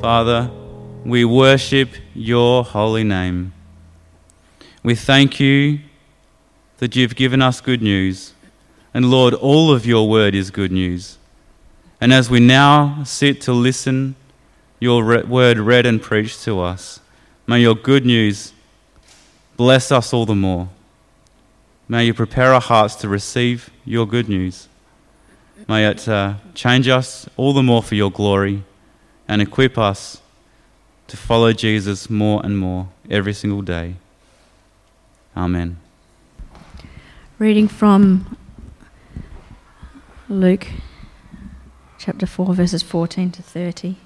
Father, we worship your holy name. We thank you that you've given us good news. And Lord, all of your word is good news. And as we now sit to listen, your word read and preached to us, may your good news bless us all the more. May you prepare our hearts to receive your good news. May it uh, change us all the more for your glory and equip us to follow Jesus more and more every single day. Amen. Reading from Luke chapter 4, verses 14 to 30.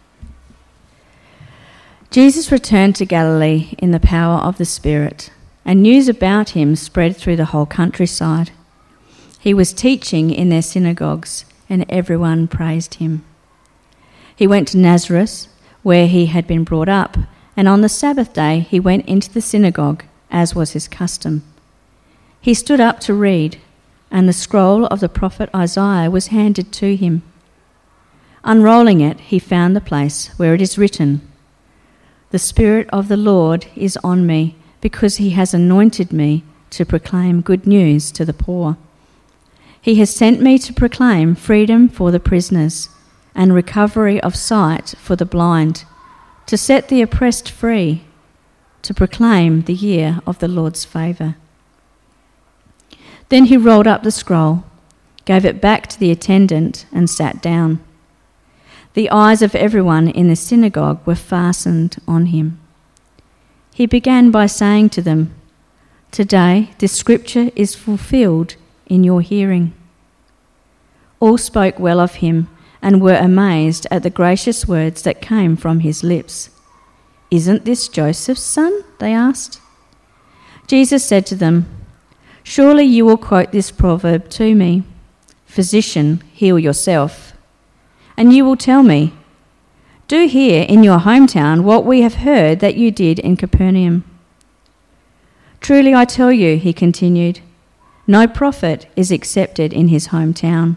Jesus returned to Galilee in the power of the Spirit, and news about him spread through the whole countryside. He was teaching in their synagogues, and everyone praised him. He went to Nazareth, where he had been brought up, and on the Sabbath day he went into the synagogue, as was his custom. He stood up to read, and the scroll of the prophet Isaiah was handed to him. Unrolling it, he found the place where it is written The Spirit of the Lord is on me, because he has anointed me to proclaim good news to the poor. He has sent me to proclaim freedom for the prisoners and recovery of sight for the blind, to set the oppressed free, to proclaim the year of the Lord's favour. Then he rolled up the scroll, gave it back to the attendant, and sat down. The eyes of everyone in the synagogue were fastened on him. He began by saying to them, Today this scripture is fulfilled in your hearing. All spoke well of him and were amazed at the gracious words that came from his lips. Isn't this Joseph's son? They asked. Jesus said to them, Surely you will quote this proverb to me Physician, heal yourself. And you will tell me, Do here in your hometown what we have heard that you did in Capernaum. Truly I tell you, he continued, no prophet is accepted in his hometown.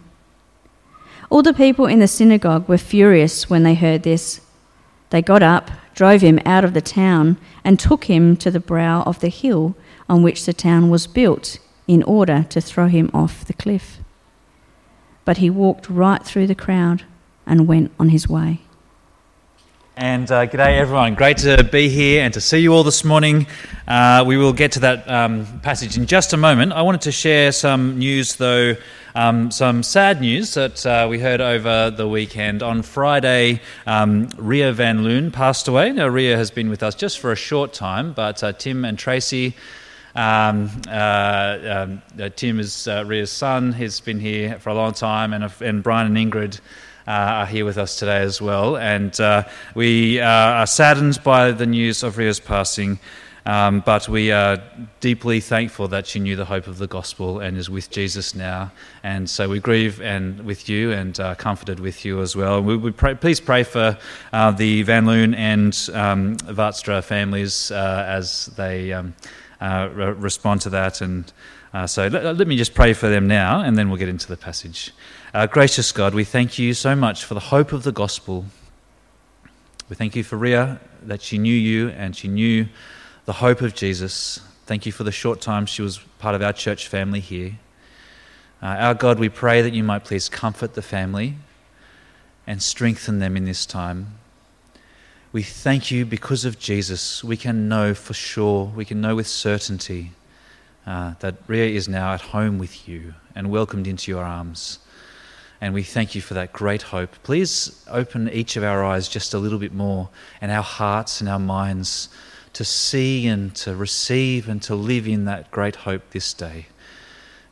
All the people in the synagogue were furious when they heard this. They got up, drove him out of the town, and took him to the brow of the hill on which the town was built in order to throw him off the cliff. But he walked right through the crowd and went on his way. And uh, g'day, everyone. Great to be here and to see you all this morning. Uh, we will get to that um, passage in just a moment. I wanted to share some news, though, um, some sad news that uh, we heard over the weekend. On Friday, um, Ria Van Loon passed away. Now, Ria has been with us just for a short time, but uh, Tim and Tracy. Um, uh, um, uh, Tim is Ria's son. He's been here for a long time, and, and Brian and Ingrid uh, are here with us today as well. And uh, we uh, are saddened by the news of Ria's passing. Um, but we are deeply thankful that she knew the hope of the gospel and is with Jesus now. And so we grieve and with you and uh, comforted with you as well. We, we pray, please pray for uh, the Van Loon and um, Vatstra families uh, as they um, re- respond to that. And so let, let me just pray for them now, and then we'll get into the passage. Uh, gracious God, we thank you so much for the hope of the gospel. We thank you for Ria, that she knew you and she knew the hope of Jesus. Thank you for the short time she was part of our church family here. Uh, our God, we pray that you might please comfort the family and strengthen them in this time. We thank you because of Jesus. We can know for sure, we can know with certainty uh, that Ria is now at home with you and welcomed into your arms. And we thank you for that great hope. Please open each of our eyes just a little bit more and our hearts and our minds to see and to receive and to live in that great hope this day.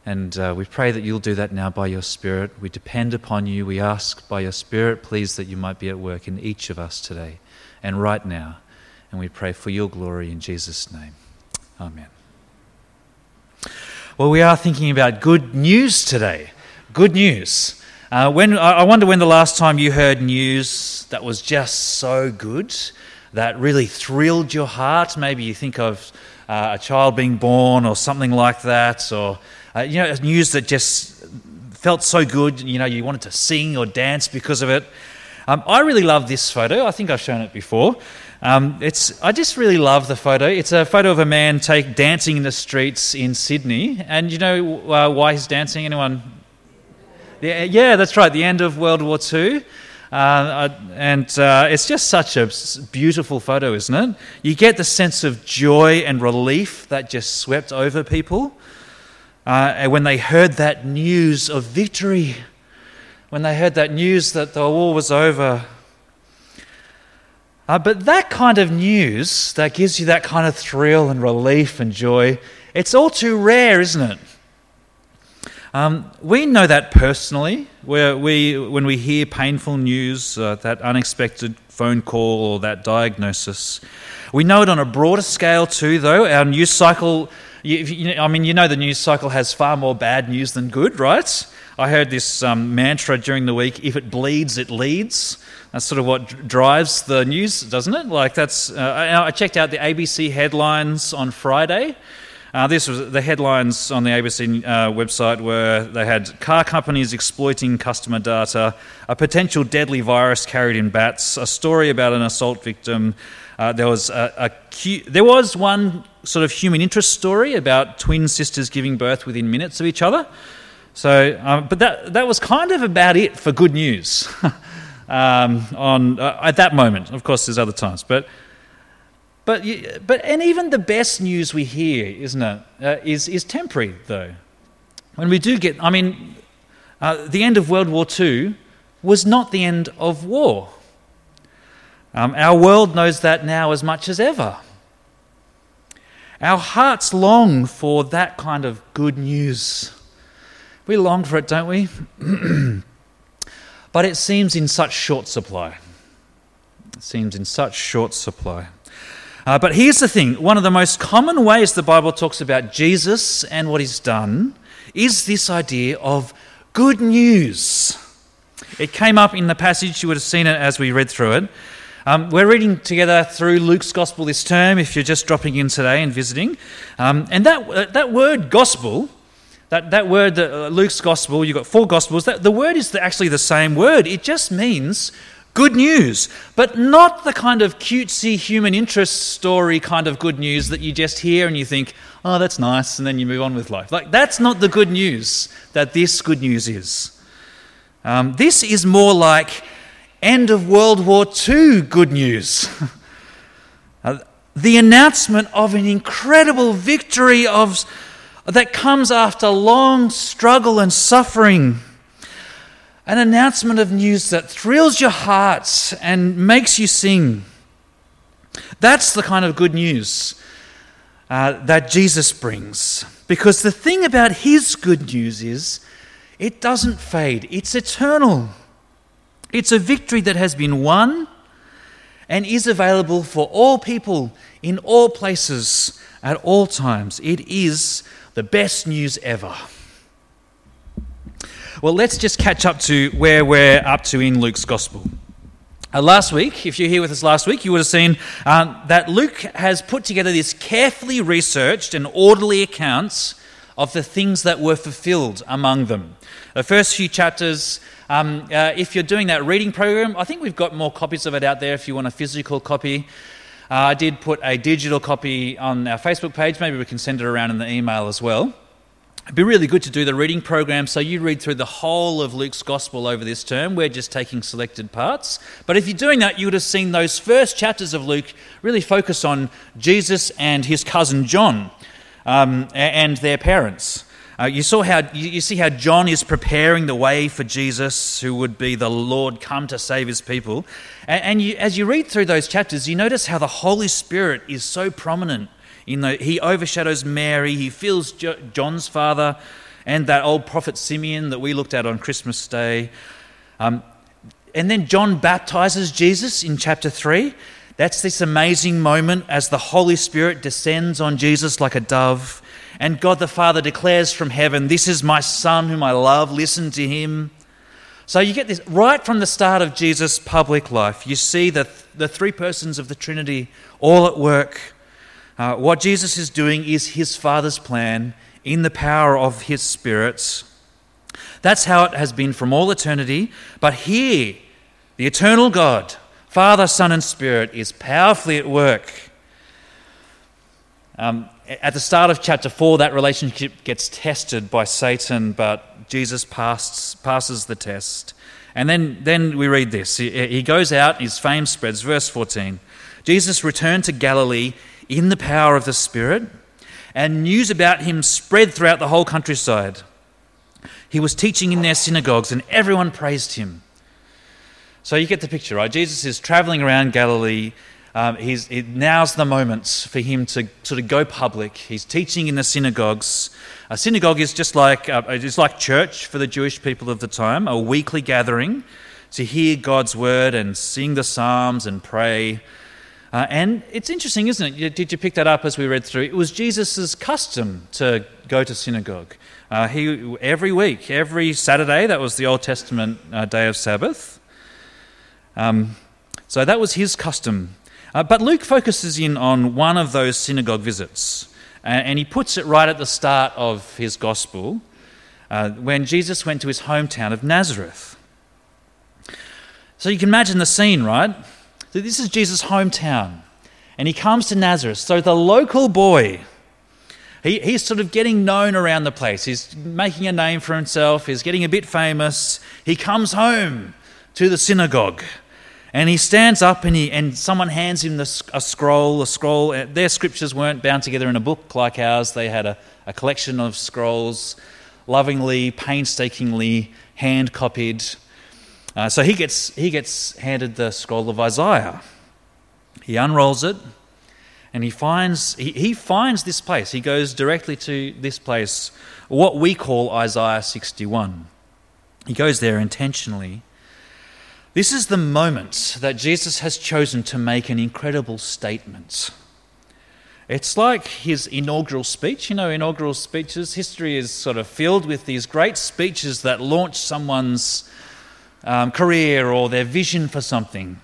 And uh, we pray that you'll do that now by your Spirit. We depend upon you. We ask by your Spirit, please, that you might be at work in each of us today and right now. And we pray for your glory in Jesus' name. Amen. Well, we are thinking about good news today. Good news. Uh, when, I wonder when the last time you heard news that was just so good, that really thrilled your heart. Maybe you think of uh, a child being born or something like that, or uh, you know, news that just felt so good, you know, you wanted to sing or dance because of it. Um, I really love this photo. I think I've shown it before. Um, it's, I just really love the photo. It's a photo of a man take, dancing in the streets in Sydney. And you know uh, why he's dancing? Anyone? Yeah, yeah, that's right, the end of World War II. Uh, and uh, it's just such a beautiful photo, isn't it? You get the sense of joy and relief that just swept over people uh, when they heard that news of victory, when they heard that news that the war was over. Uh, but that kind of news that gives you that kind of thrill and relief and joy, it's all too rare, isn't it? Um, we know that personally, where we, when we hear painful news, uh, that unexpected phone call or that diagnosis. We know it on a broader scale too, though. Our news cycle, you, you, I mean, you know the news cycle has far more bad news than good, right? I heard this um, mantra during the week if it bleeds, it leads. That's sort of what drives the news, doesn't it? Like, that's. Uh, I checked out the ABC headlines on Friday. Uh, this was the headlines on the ABC uh, website were they had car companies exploiting customer data, a potential deadly virus carried in bats, a story about an assault victim. Uh, there was a, a, there was one sort of human interest story about twin sisters giving birth within minutes of each other. So, um, but that that was kind of about it for good news um, on uh, at that moment. Of course, there's other times, but. But, but and even the best news we hear, isn't it, uh, is, is temporary, though. When we do get, I mean, uh, the end of World War II was not the end of war. Um, our world knows that now as much as ever. Our hearts long for that kind of good news. We long for it, don't we? but it seems in such short supply. It seems in such short supply. Uh, but here's the thing one of the most common ways the Bible talks about Jesus and what he's done is this idea of good news. It came up in the passage, you would have seen it as we read through it. Um, we're reading together through Luke's Gospel this term, if you're just dropping in today and visiting. Um, and that, uh, that word gospel, that, that word, uh, Luke's Gospel, you've got four Gospels, that, the word is actually the same word. It just means Good news, but not the kind of cutesy human interest story kind of good news that you just hear and you think, oh, that's nice, and then you move on with life. Like, that's not the good news that this good news is. Um, this is more like end of World War II good news. uh, the announcement of an incredible victory of, that comes after long struggle and suffering an announcement of news that thrills your hearts and makes you sing. That's the kind of good news uh, that Jesus brings. Because the thing about his good news is it doesn't fade, it's eternal. It's a victory that has been won and is available for all people in all places at all times. It is the best news ever. Well, let's just catch up to where we're up to in Luke's Gospel. Uh, last week, if you're here with us last week, you would have seen um, that Luke has put together this carefully researched and orderly accounts of the things that were fulfilled among them. The first few chapters, um, uh, if you're doing that reading program, I think we've got more copies of it out there if you want a physical copy. Uh, I did put a digital copy on our Facebook page. Maybe we can send it around in the email as well. It'd be really good to do the reading program so you read through the whole of Luke's gospel over this term. We're just taking selected parts. But if you're doing that, you would have seen those first chapters of Luke really focus on Jesus and his cousin John um, and their parents. Uh, you saw how you see how John is preparing the way for Jesus, who would be the Lord come to save his people. And, and you, as you read through those chapters, you notice how the Holy Spirit is so prominent in the, he overshadows Mary, he fills jo- John's father, and that old prophet Simeon that we looked at on Christmas Day. Um, and then John baptizes Jesus in chapter 3. That's this amazing moment as the Holy Spirit descends on Jesus like a dove. And God the Father declares from heaven, This is my Son whom I love, listen to him. So you get this right from the start of Jesus' public life. You see the, the three persons of the Trinity all at work. Uh, what Jesus is doing is his Father's plan in the power of his spirits. That's how it has been from all eternity. But here, the eternal God, Father, Son, and Spirit, is powerfully at work. Um, at the start of chapter 4, that relationship gets tested by Satan, but Jesus passes, passes the test. And then, then we read this. He, he goes out, his fame spreads. Verse 14 Jesus returned to Galilee in the power of the Spirit, and news about him spread throughout the whole countryside. He was teaching in their synagogues, and everyone praised him. So you get the picture, right? Jesus is traveling around Galilee. Um, he's, it, now's the moment for him to sort of go public. He's teaching in the synagogues. A synagogue is just like uh, it's like church for the Jewish people of the time, a weekly gathering to hear God's word and sing the psalms and pray. Uh, and it's interesting, isn't it? Did you pick that up as we read through? It was Jesus' custom to go to synagogue. Uh, he every week, every Saturday, that was the Old Testament uh, day of Sabbath. Um, so that was his custom. Uh, but Luke focuses in on one of those synagogue visits, and, he puts it right at the start of his gospel uh, when Jesus went to his hometown of Nazareth. So you can imagine the scene, right? So this is Jesus' hometown, and he comes to Nazareth. So the local boy, he, he's sort of getting known around the place. He's making a name for himself, he's getting a bit famous. He comes home to the synagogue and he stands up and, he, and someone hands him the, a scroll. A scroll. Uh, their scriptures weren't bound together in a book like ours. They had a, a collection of scrolls, lovingly, painstakingly hand copied. Uh, so he gets, he gets handed the scroll of Isaiah. He unrolls it and he finds, he, he finds this place. He goes directly to this place, what we call Isaiah 61. He goes there intentionally this is the moment that Jesus has chosen to make an incredible statement. It's like his inaugural speech. You know, inaugural speeches, history is sort of filled with these great speeches that launch someone's um, career or their vision for something.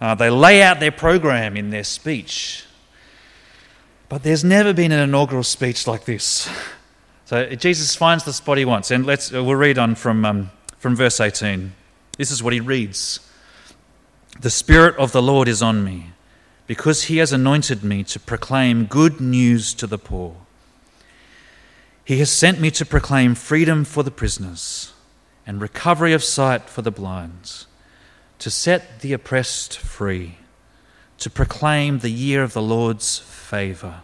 Uh, they lay out their program in their speech. But there's never been an inaugural speech like this. So Jesus finds the spot he wants. And let's, we'll read on from, um, from verse 18. This is what he reads The Spirit of the Lord is on me, because he has anointed me to proclaim good news to the poor. He has sent me to proclaim freedom for the prisoners and recovery of sight for the blind, to set the oppressed free, to proclaim the year of the Lord's favour.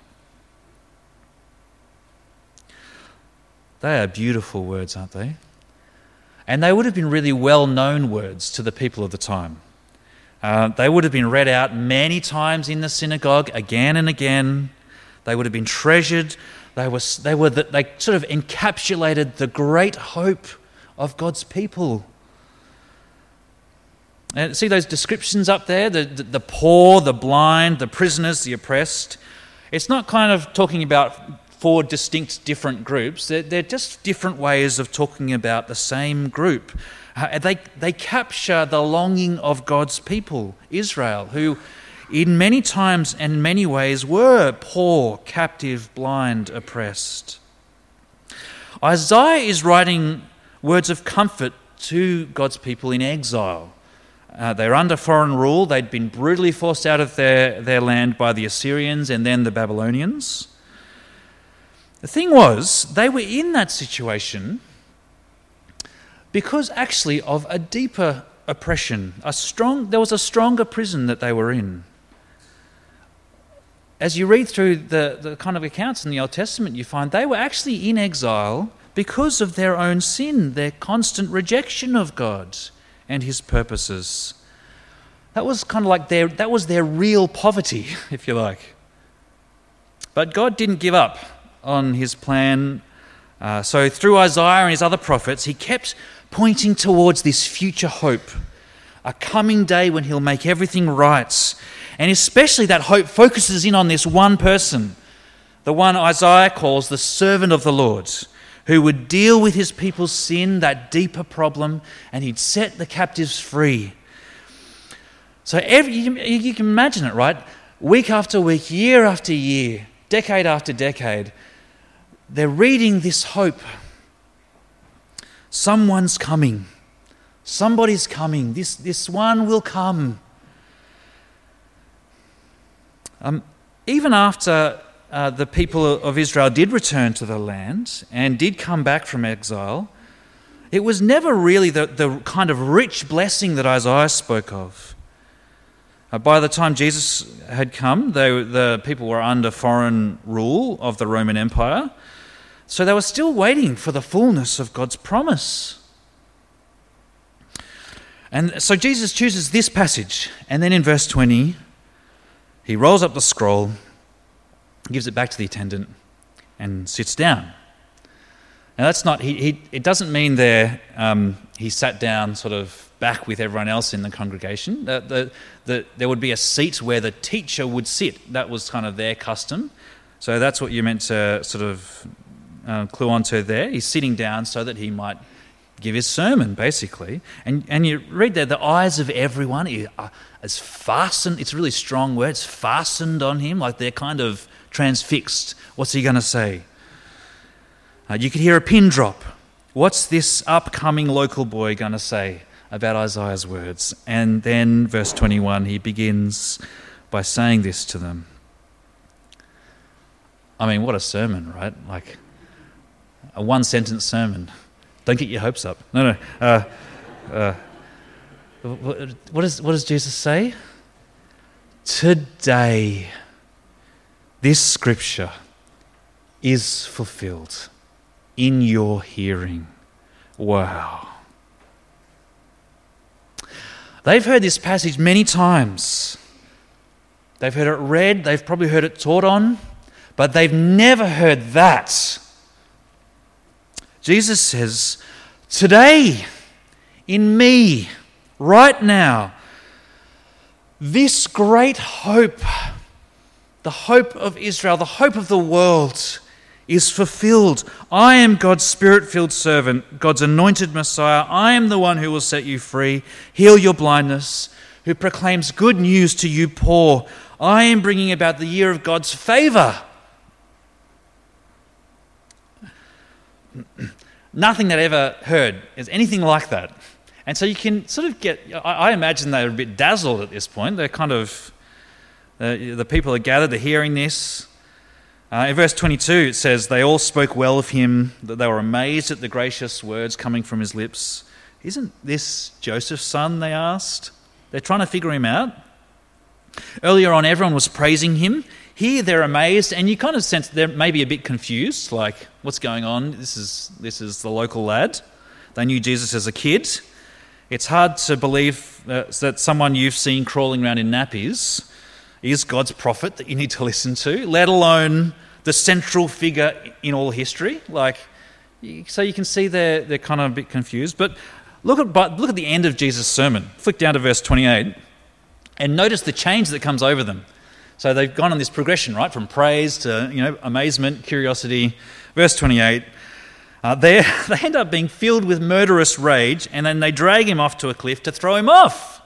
They are beautiful words, aren't they? And they would have been really well known words to the people of the time. Uh, they would have been read out many times in the synagogue, again and again. They would have been treasured. They, were, they, were the, they sort of encapsulated the great hope of God's people. And see those descriptions up there the, the, the poor, the blind, the prisoners, the oppressed. It's not kind of talking about four distinct different groups. They're, they're just different ways of talking about the same group. Uh, they, they capture the longing of God's people, Israel, who in many times and many ways were poor, captive, blind, oppressed. Isaiah is writing words of comfort to God's people in exile. Uh, they're under foreign rule. They'd been brutally forced out of their, their land by the Assyrians and then the Babylonians. The thing was, they were in that situation because actually of a deeper oppression. A strong, there was a stronger prison that they were in. As you read through the, the kind of accounts in the Old Testament, you find they were actually in exile because of their own sin, their constant rejection of God and his purposes. That was kind of like their, that was their real poverty, if you like. But God didn't give up on his plan Uh, so, through Isaiah and his other prophets, he kept pointing towards this future hope, a coming day when he'll make everything right. And especially that hope focuses in on this one person, the one Isaiah calls the servant of the Lord, who would deal with his people's sin, that deeper problem, and he'd set the captives free. So every, you, can imagine it, right? Week after week, year after year, decade after decade, they're reading this hope. Someone's coming. Somebody's coming. This, this one will come. Um, even after uh, the people of Israel did return to the land and did come back from exile, it was never really the, the kind of rich blessing that Isaiah spoke of. Uh, by the time Jesus had come, they, the people were under foreign rule of the Roman Empire, so they were still waiting for the fullness of God's promise. And so Jesus chooses this passage, and then in verse 20, he rolls up the scroll, gives it back to the attendant, and sits down. Now, that's not, he, he, it doesn't mean there um, he sat down sort of back with everyone else in the congregation. The, the, the, there would be a seat where the teacher would sit. That was kind of their custom. So that's what you meant to sort of uh, clue onto there. He's sitting down so that he might give his sermon, basically. And, and you read there, the eyes of everyone is fastened, it's a really strong word, it's fastened on him, like they're kind of transfixed. What's he going to say? Uh, you could hear a pin drop. What's this upcoming local boy going to say about Isaiah's words? And then, verse 21, he begins by saying this to them. I mean, what a sermon, right? Like a one sentence sermon. Don't get your hopes up. No, no. Uh, uh, what, is, what does Jesus say? Today, this scripture is fulfilled in your hearing. Wow. They've heard this passage many times. They've heard it read, they've probably heard it taught on, but they've never heard that. Jesus says, Today, in me, right now, this great hope, the hope of Israel, the hope of the world, is fulfilled. I am God's spirit filled servant, God's anointed Messiah. I am the one who will set you free, heal your blindness, who proclaims good news to you poor. I am bringing about the year of God's favor. Nothing that I ever heard is anything like that. And so you can sort of get, I, imagine they're a bit dazzled at this point. They're kind of, uh, the people are gathered, they're hearing this. Uh, in verse 22, it says, They all spoke well of him, that they were amazed at the gracious words coming from his lips. Isn't this Joseph's son? They asked. They're trying to figure him out. Earlier on, everyone was praising him. Here they're amazed, and you kind of sense they're maybe a bit confused, like, what's going on? This is, this is the local lad. They knew Jesus as a kid. It's hard to believe uh, that someone you've seen crawling around in nappies is God's prophet that you need to listen to, let alone the central figure in all history. Like, so you can see they're, they're kind of a bit confused. But look at, but look at the end of Jesus' sermon. Flick down to verse 28 and notice the change that comes over them. So they've gone on this progression, right, from praise to you know amazement, curiosity. Verse 28. Uh, they, they end up being filled with murderous rage, and then they drag him off to a cliff to throw him off.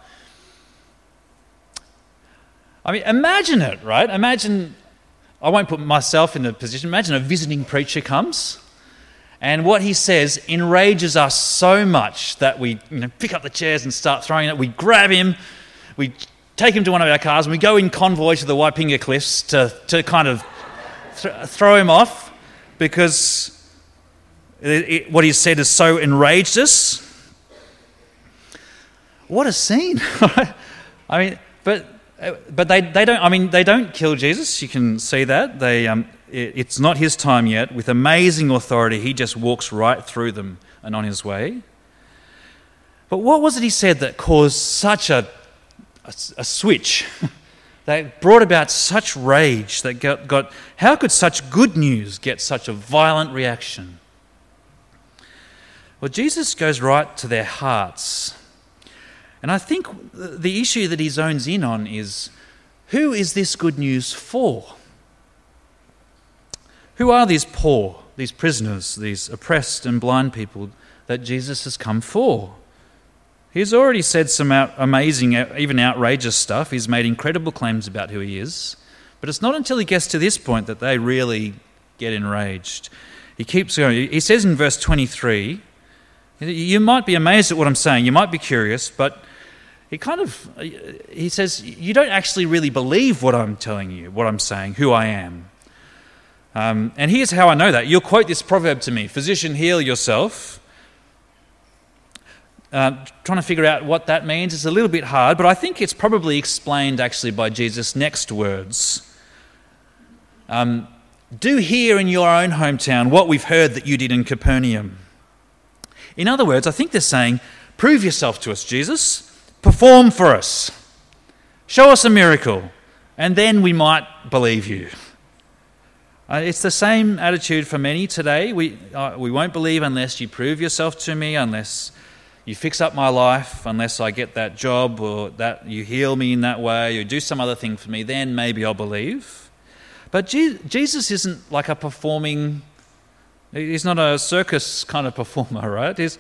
I mean, imagine it, right? Imagine, I won't put myself in the position, imagine a visiting preacher comes, and what he says enrages us so much that we you know, pick up the chairs and start throwing it. We grab him, we take him to one of our cars, and we go in convoy to the Waipinga Cliffs to, to kind of th- throw him off because it, it, what he said has so enraged us. What a scene! I mean, but but they, they don't. I mean, they don't kill Jesus. You can see that they. Um, it, it's not his time yet. With amazing authority, he just walks right through them and on his way. But what was it he said that caused such a a, a switch that brought about such rage that got, got, how could such good news get such a violent reaction? Well, Jesus goes right to their hearts. And I think the issue that he zones in on is who is this good news for? Who are these poor, these prisoners, these oppressed and blind people that Jesus has come for? He's already said some out, amazing, even outrageous stuff. He's made incredible claims about who he is. But it's not until he gets to this point that they really get enraged. He keeps going. He says in verse 23, you might be amazed at what I'm saying, you might be curious, but he kind of he says you don't actually really believe what I'm telling you, what I'm saying, who I am. Um, and here's how I know that. You'll quote this proverb to me Physician, heal yourself. Uh, trying to figure out what that means is a little bit hard, but I think it's probably explained actually by Jesus' next words. Um, Do here in your own hometown what we've heard that you did in Capernaum. In other words, I think they're saying, Prove yourself to us, Jesus. Perform for us. Show us a miracle, and then we might believe you. Uh, it's the same attitude for many today. We, uh, we won't believe unless you prove yourself to me, unless you fix up my life, unless I get that job or that you heal me in that way or do some other thing for me, then maybe I'll believe. But Je- Jesus isn't like a performing, he's not a circus kind of performer, right? He's,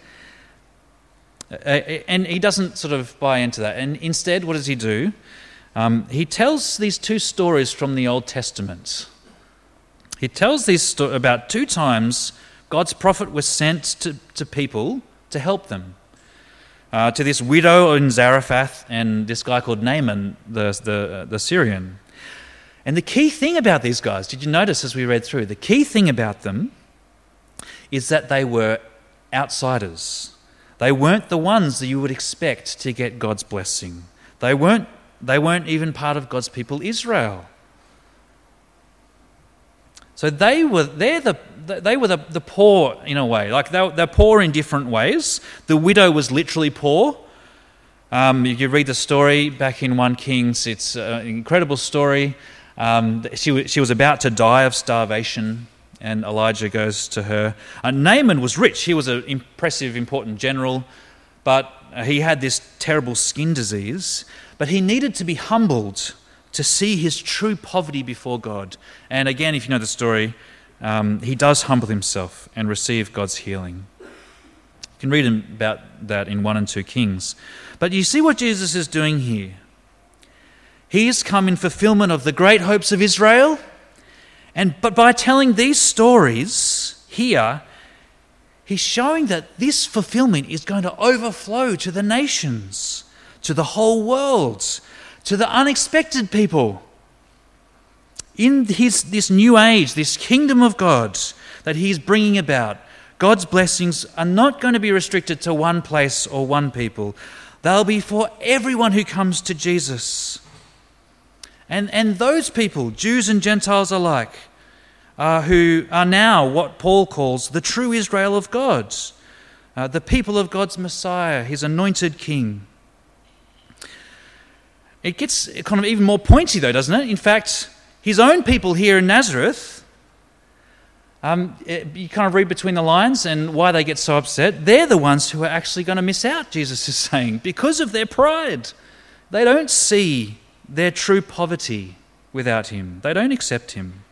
and he doesn't sort of buy into that. And instead, what does he do? Um, he tells these two stories from the Old Testament. He tells these sto- about two times God's prophet was sent to, to people to help them. Uh, to this widow in Zarephath and this guy called Naaman, the, the, uh, the Syrian. And the key thing about these guys, did you notice as we read through? The key thing about them is that they were outsiders. They weren't the ones that you would expect to get God's blessing. They weren't, they weren't even part of God's people, Israel. So they were, they're the, they were the, the poor in a way. Like they're, they're poor in different ways. The widow was literally poor. Um, you read the story back in 1 Kings, it's an incredible story. Um, she, she was about to die of starvation and Elijah goes to her. Uh, Naaman was rich. He was an impressive, important general, but uh, he had this terrible skin disease. But he needed to be humbled to see his true poverty before God. And again, if you know the story, um, he does humble himself and receive God's healing. You can read about that in 1 and 2 Kings. But you see what Jesus is doing here. He has come in fulfillment of the great hopes of Israel and, but by telling these stories here, he's showing that this fulfillment is going to overflow to the nations, to the whole world, to the unexpected people. In his, this new age, this kingdom of God that he's bringing about, God's blessings are not going to be restricted to one place or one people. They'll be for everyone who comes to Jesus. And, and those people, Jews and Gentiles alike, uh, who are now what Paul calls the true Israel of God, uh, the people of God's Messiah, his anointed king. It gets kind of even more pointy, though, doesn't it? In fact, his own people here in Nazareth, um, it, you kind of read between the lines and why they get so upset. They're the ones who are actually going to miss out, Jesus is saying, because of their pride. They don't see their true poverty without him, they don't accept him.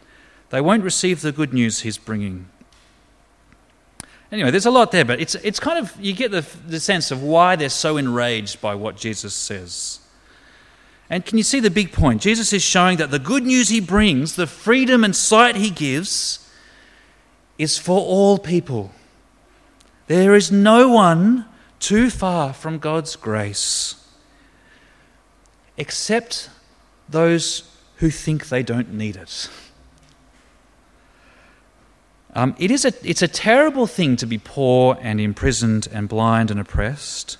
They won't receive the good news he's bringing. Anyway, there's a lot there, but it's, it's kind of, you get the, the sense of why they're so enraged by what Jesus says. And can you see the big point? Jesus is showing that the good news he brings, the freedom and sight he gives, is for all people. There is no one too far from God's grace except those who think they don't need it. Um, it is a, it's a terrible thing to be poor and imprisoned and blind and oppressed.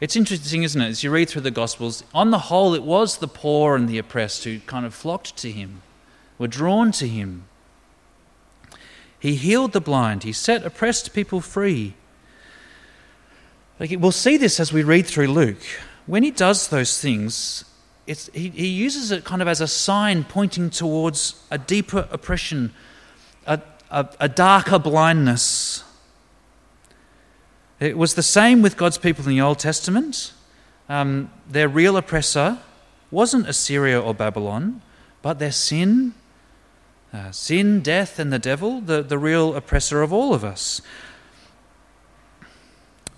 It's interesting, isn't it? As you read through the Gospels, on the whole, it was the poor and the oppressed who kind of flocked to him, were drawn to him. He healed the blind, he set oppressed people free. Like, we'll see this as we read through Luke. When he does those things, he, he uses it kind of as a sign pointing towards a deeper oppression, a, a, a darker blindness. It was the same with God's people in the Old Testament. Um, their real oppressor wasn't Assyria or Babylon, but their sin, uh, sin, death, and the devil, the, the real oppressor of all of us.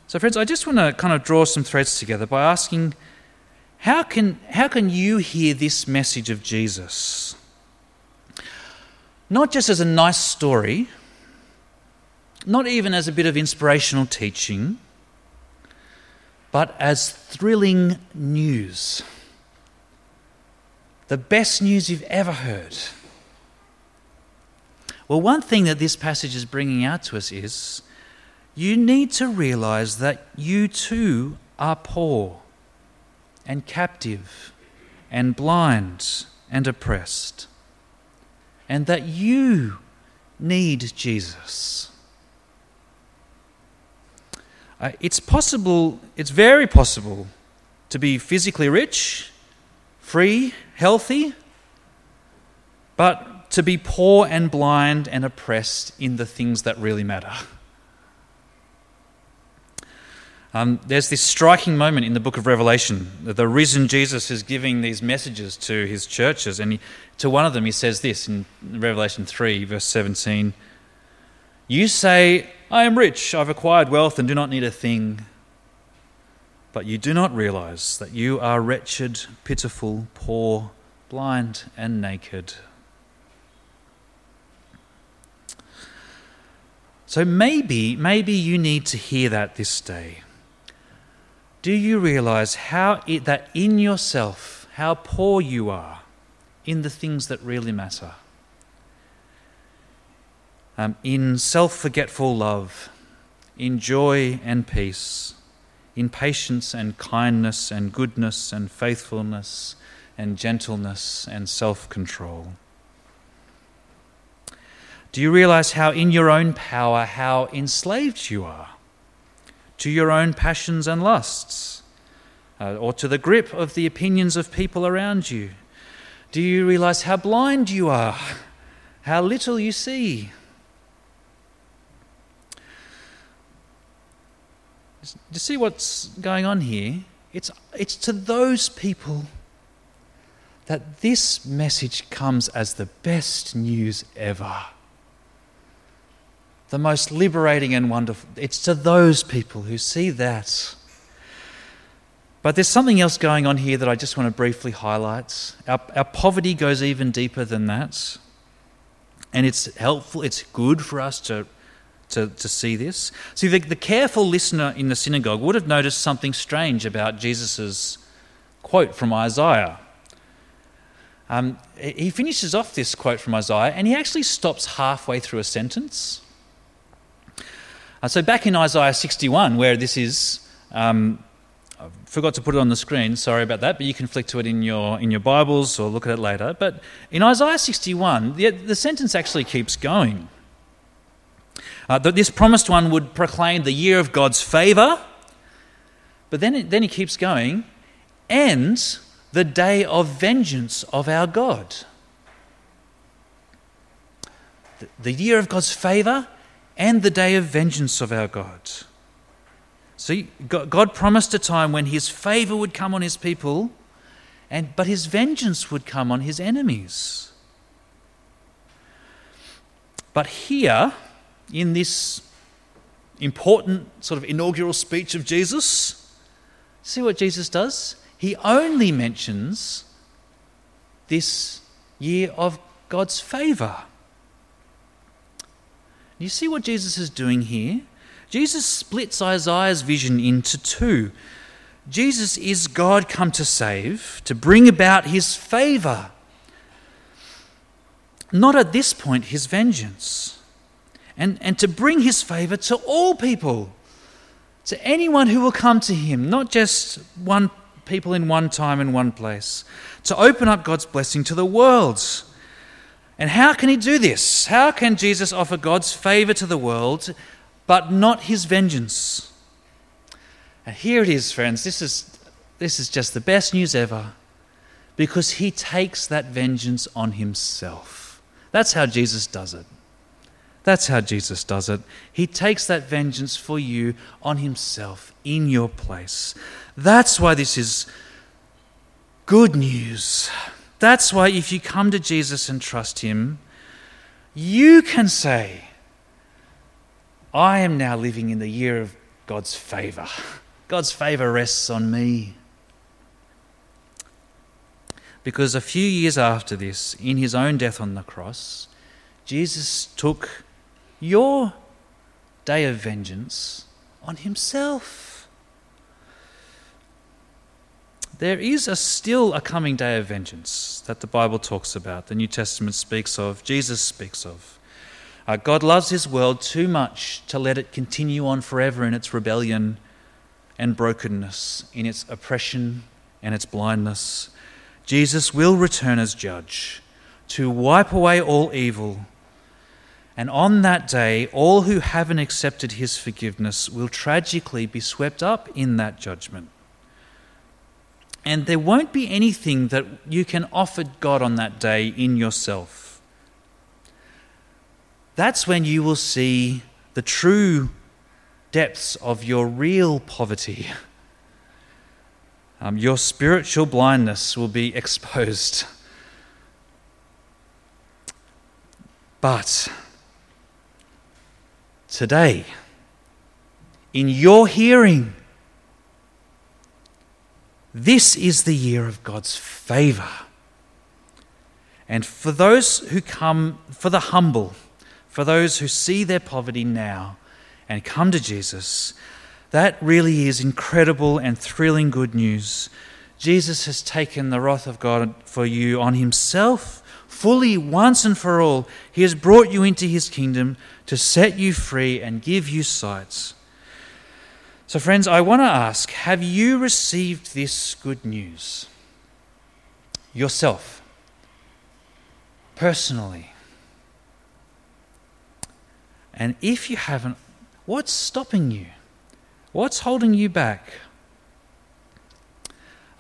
So, friends, I just want to kind of draw some threads together by asking how can, how can you hear this message of Jesus? Not just as a nice story, not even as a bit of inspirational teaching, but as thrilling news. The best news you've ever heard. Well, one thing that this passage is bringing out to us is you need to realize that you too are poor and captive and blind and oppressed, and that you need Jesus. Uh, it's possible, it's very possible to be physically rich, free, healthy, but to be poor and blind and oppressed in the things that really matter. Um, there's this striking moment in the book of Revelation. The risen Jesus is giving these messages to his churches, and he, to one of them he says this in Revelation 3, verse 17 You say, I am rich, I've acquired wealth, and do not need a thing. But you do not realize that you are wretched, pitiful, poor, blind, and naked. So maybe, maybe you need to hear that this day. Do you realize how it, that in yourself, how poor you are in the things that really matter? Um, in self forgetful love, in joy and peace, in patience and kindness and goodness and faithfulness and gentleness and self control. Do you realize how, in your own power, how enslaved you are to your own passions and lusts, uh, or to the grip of the opinions of people around you? Do you realize how blind you are, how little you see? Do you see what's going on here? It's, it's to those people that this message comes as the best news ever the most liberating and wonderful. It's to those people who see that. But there's something else going on here that I just want to briefly highlight. Our, our poverty goes even deeper than that. And it's helpful, it's good for us to, to, to see this. See, the, the careful listener in the synagogue would have noticed something strange about Jesus' quote from Isaiah. Um, he finishes off this quote from Isaiah and he actually stops halfway through a sentence. Uh, so back in Isaiah 61, where this is, um, I forgot to put it on the screen. Sorry about that, but you can flick to it in your in your Bibles or look at it later. But in Isaiah 61, the, the sentence actually keeps going. Uh, that this promised one would proclaim the year of God's favour, but then it, then he keeps going, and the day of vengeance of our God. The, the year of God's favour and the day of vengeance of our God. See, God promised a time when his favor would come on his people, and, but his vengeance would come on his enemies. But here, in this important sort of inaugural speech of Jesus, see what Jesus does? He only mentions this year of God's favor. You see what Jesus is doing here? Jesus splits Isaiah's vision into two. Jesus is God come to save, to bring about his favor. Not at this point his vengeance. And, and to bring his favor to all people, to anyone who will come to him, not just one people in one time and one place. To open up God's blessing to the world and how can he do this? How can Jesus offer God's favor to the world, but not his vengeance? And here it is, friends. This is, this is just the best news ever because he takes that vengeance on himself. That's how Jesus does it. That's how Jesus does it. He takes that vengeance for you on himself in your place. That's why this is good news. That's why if you come to Jesus and trust him, you can say, I am now living in the year of God's favor. God's favor rests on me. Because a few years after this, in his own death on the cross, Jesus took your day of vengeance on himself. There is a still a coming day of vengeance that the Bible talks about, the New Testament speaks of, Jesus speaks of. Uh, God loves his world too much to let it continue on forever in its rebellion and brokenness, in its oppression and its blindness. Jesus will return as judge to wipe away all evil. And on that day, all who haven't accepted his forgiveness will tragically be swept up in that judgment. And there won't be anything that you can offer God on that day in yourself. That's when you will see the true depths of your real poverty. Um, your spiritual blindness will be exposed. But today, in your hearing, this is the year of God's favor. And for those who come, for the humble, for those who see their poverty now and come to Jesus, that really is incredible and thrilling good news. Jesus has taken the wrath of God for you on himself fully once and for all. He has brought you into his kingdom to set you free and give you sight. So, friends, I want to ask have you received this good news yourself, personally? And if you haven't, what's stopping you? What's holding you back?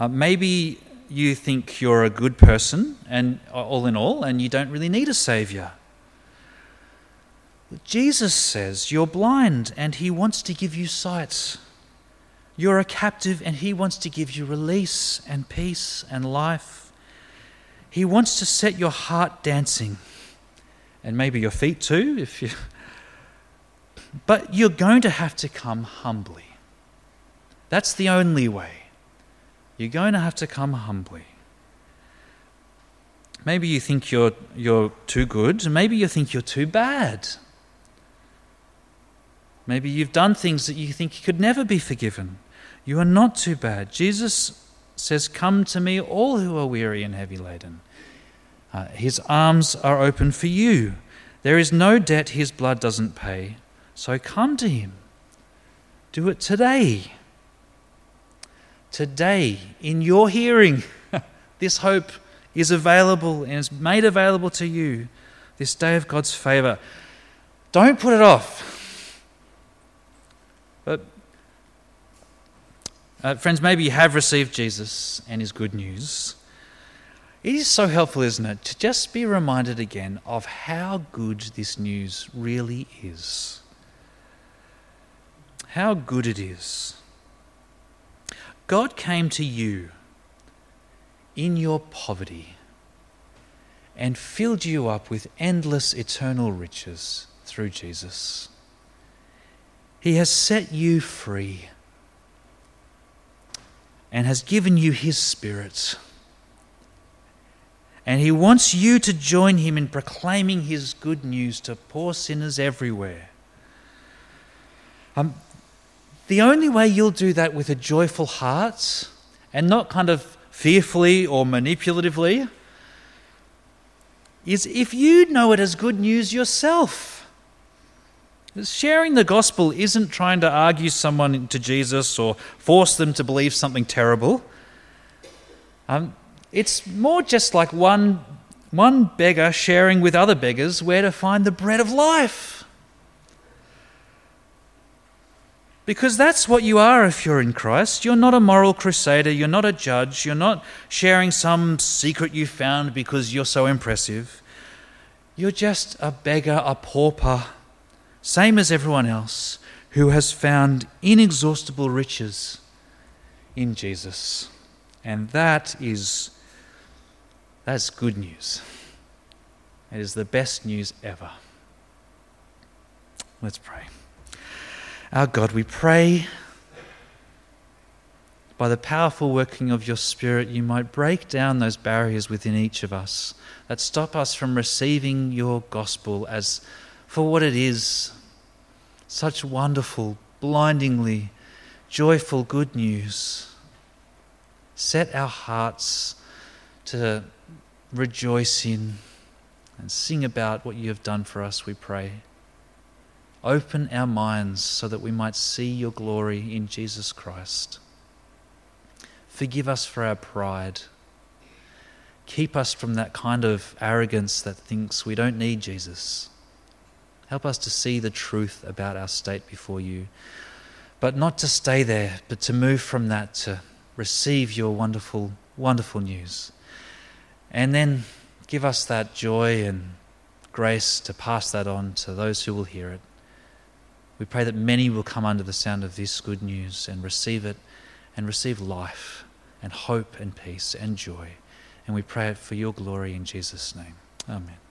Uh, maybe you think you're a good person, and uh, all in all, and you don't really need a savior. Jesus says you're blind, and he wants to give you sight. You're a captive, and he wants to give you release and peace and life. He wants to set your heart dancing, and maybe your feet too, if you. But you're going to have to come humbly. That's the only way. You're going to have to come humbly. Maybe you think you're, you're too good. Maybe you think you're too bad. Maybe you've done things that you think you could never be forgiven. You are not too bad. Jesus says, Come to me, all who are weary and heavy laden. Uh, his arms are open for you. There is no debt his blood doesn't pay. So come to Him. Do it today. Today, in your hearing, this hope is available and is made available to you this day of God's favor. Don't put it off. But, uh, friends, maybe you have received Jesus and His good news. It is so helpful, isn't it, to just be reminded again of how good this news really is how good it is. God came to you in your poverty and filled you up with endless eternal riches through Jesus. He has set you free and has given you His Spirit. And He wants you to join Him in proclaiming His good news to poor sinners everywhere. Um, the only way you'll do that with a joyful heart and not kind of fearfully or manipulatively is if you know it as good news yourself. Sharing the gospel isn't trying to argue someone to Jesus or force them to believe something terrible. Um, it's more just like one, one beggar sharing with other beggars where to find the bread of life. Because that's what you are if you're in Christ. You're not a moral crusader, you're not a judge, you're not sharing some secret you found because you're so impressive. You're just a beggar, a pauper, same as everyone else, who has found inexhaustible riches in Jesus. And that is that's good news. It is the best news ever. Let's pray. Our God, we pray by the powerful working of your Spirit, you might break down those barriers within each of us that stop us from receiving your gospel as for what it is such wonderful, blindingly joyful good news. Set our hearts to rejoice in and sing about what you have done for us, we pray. Open our minds so that we might see your glory in Jesus Christ. Forgive us for our pride. Keep us from that kind of arrogance that thinks we don't need Jesus. Help us to see the truth about our state before you, but not to stay there, but to move from that to receive your wonderful, wonderful news. And then give us that joy and grace to pass that on to those who will hear it. We pray that many will come under the sound of this good news and receive it and receive life and hope and peace and joy. And we pray it for your glory in Jesus' name. Amen.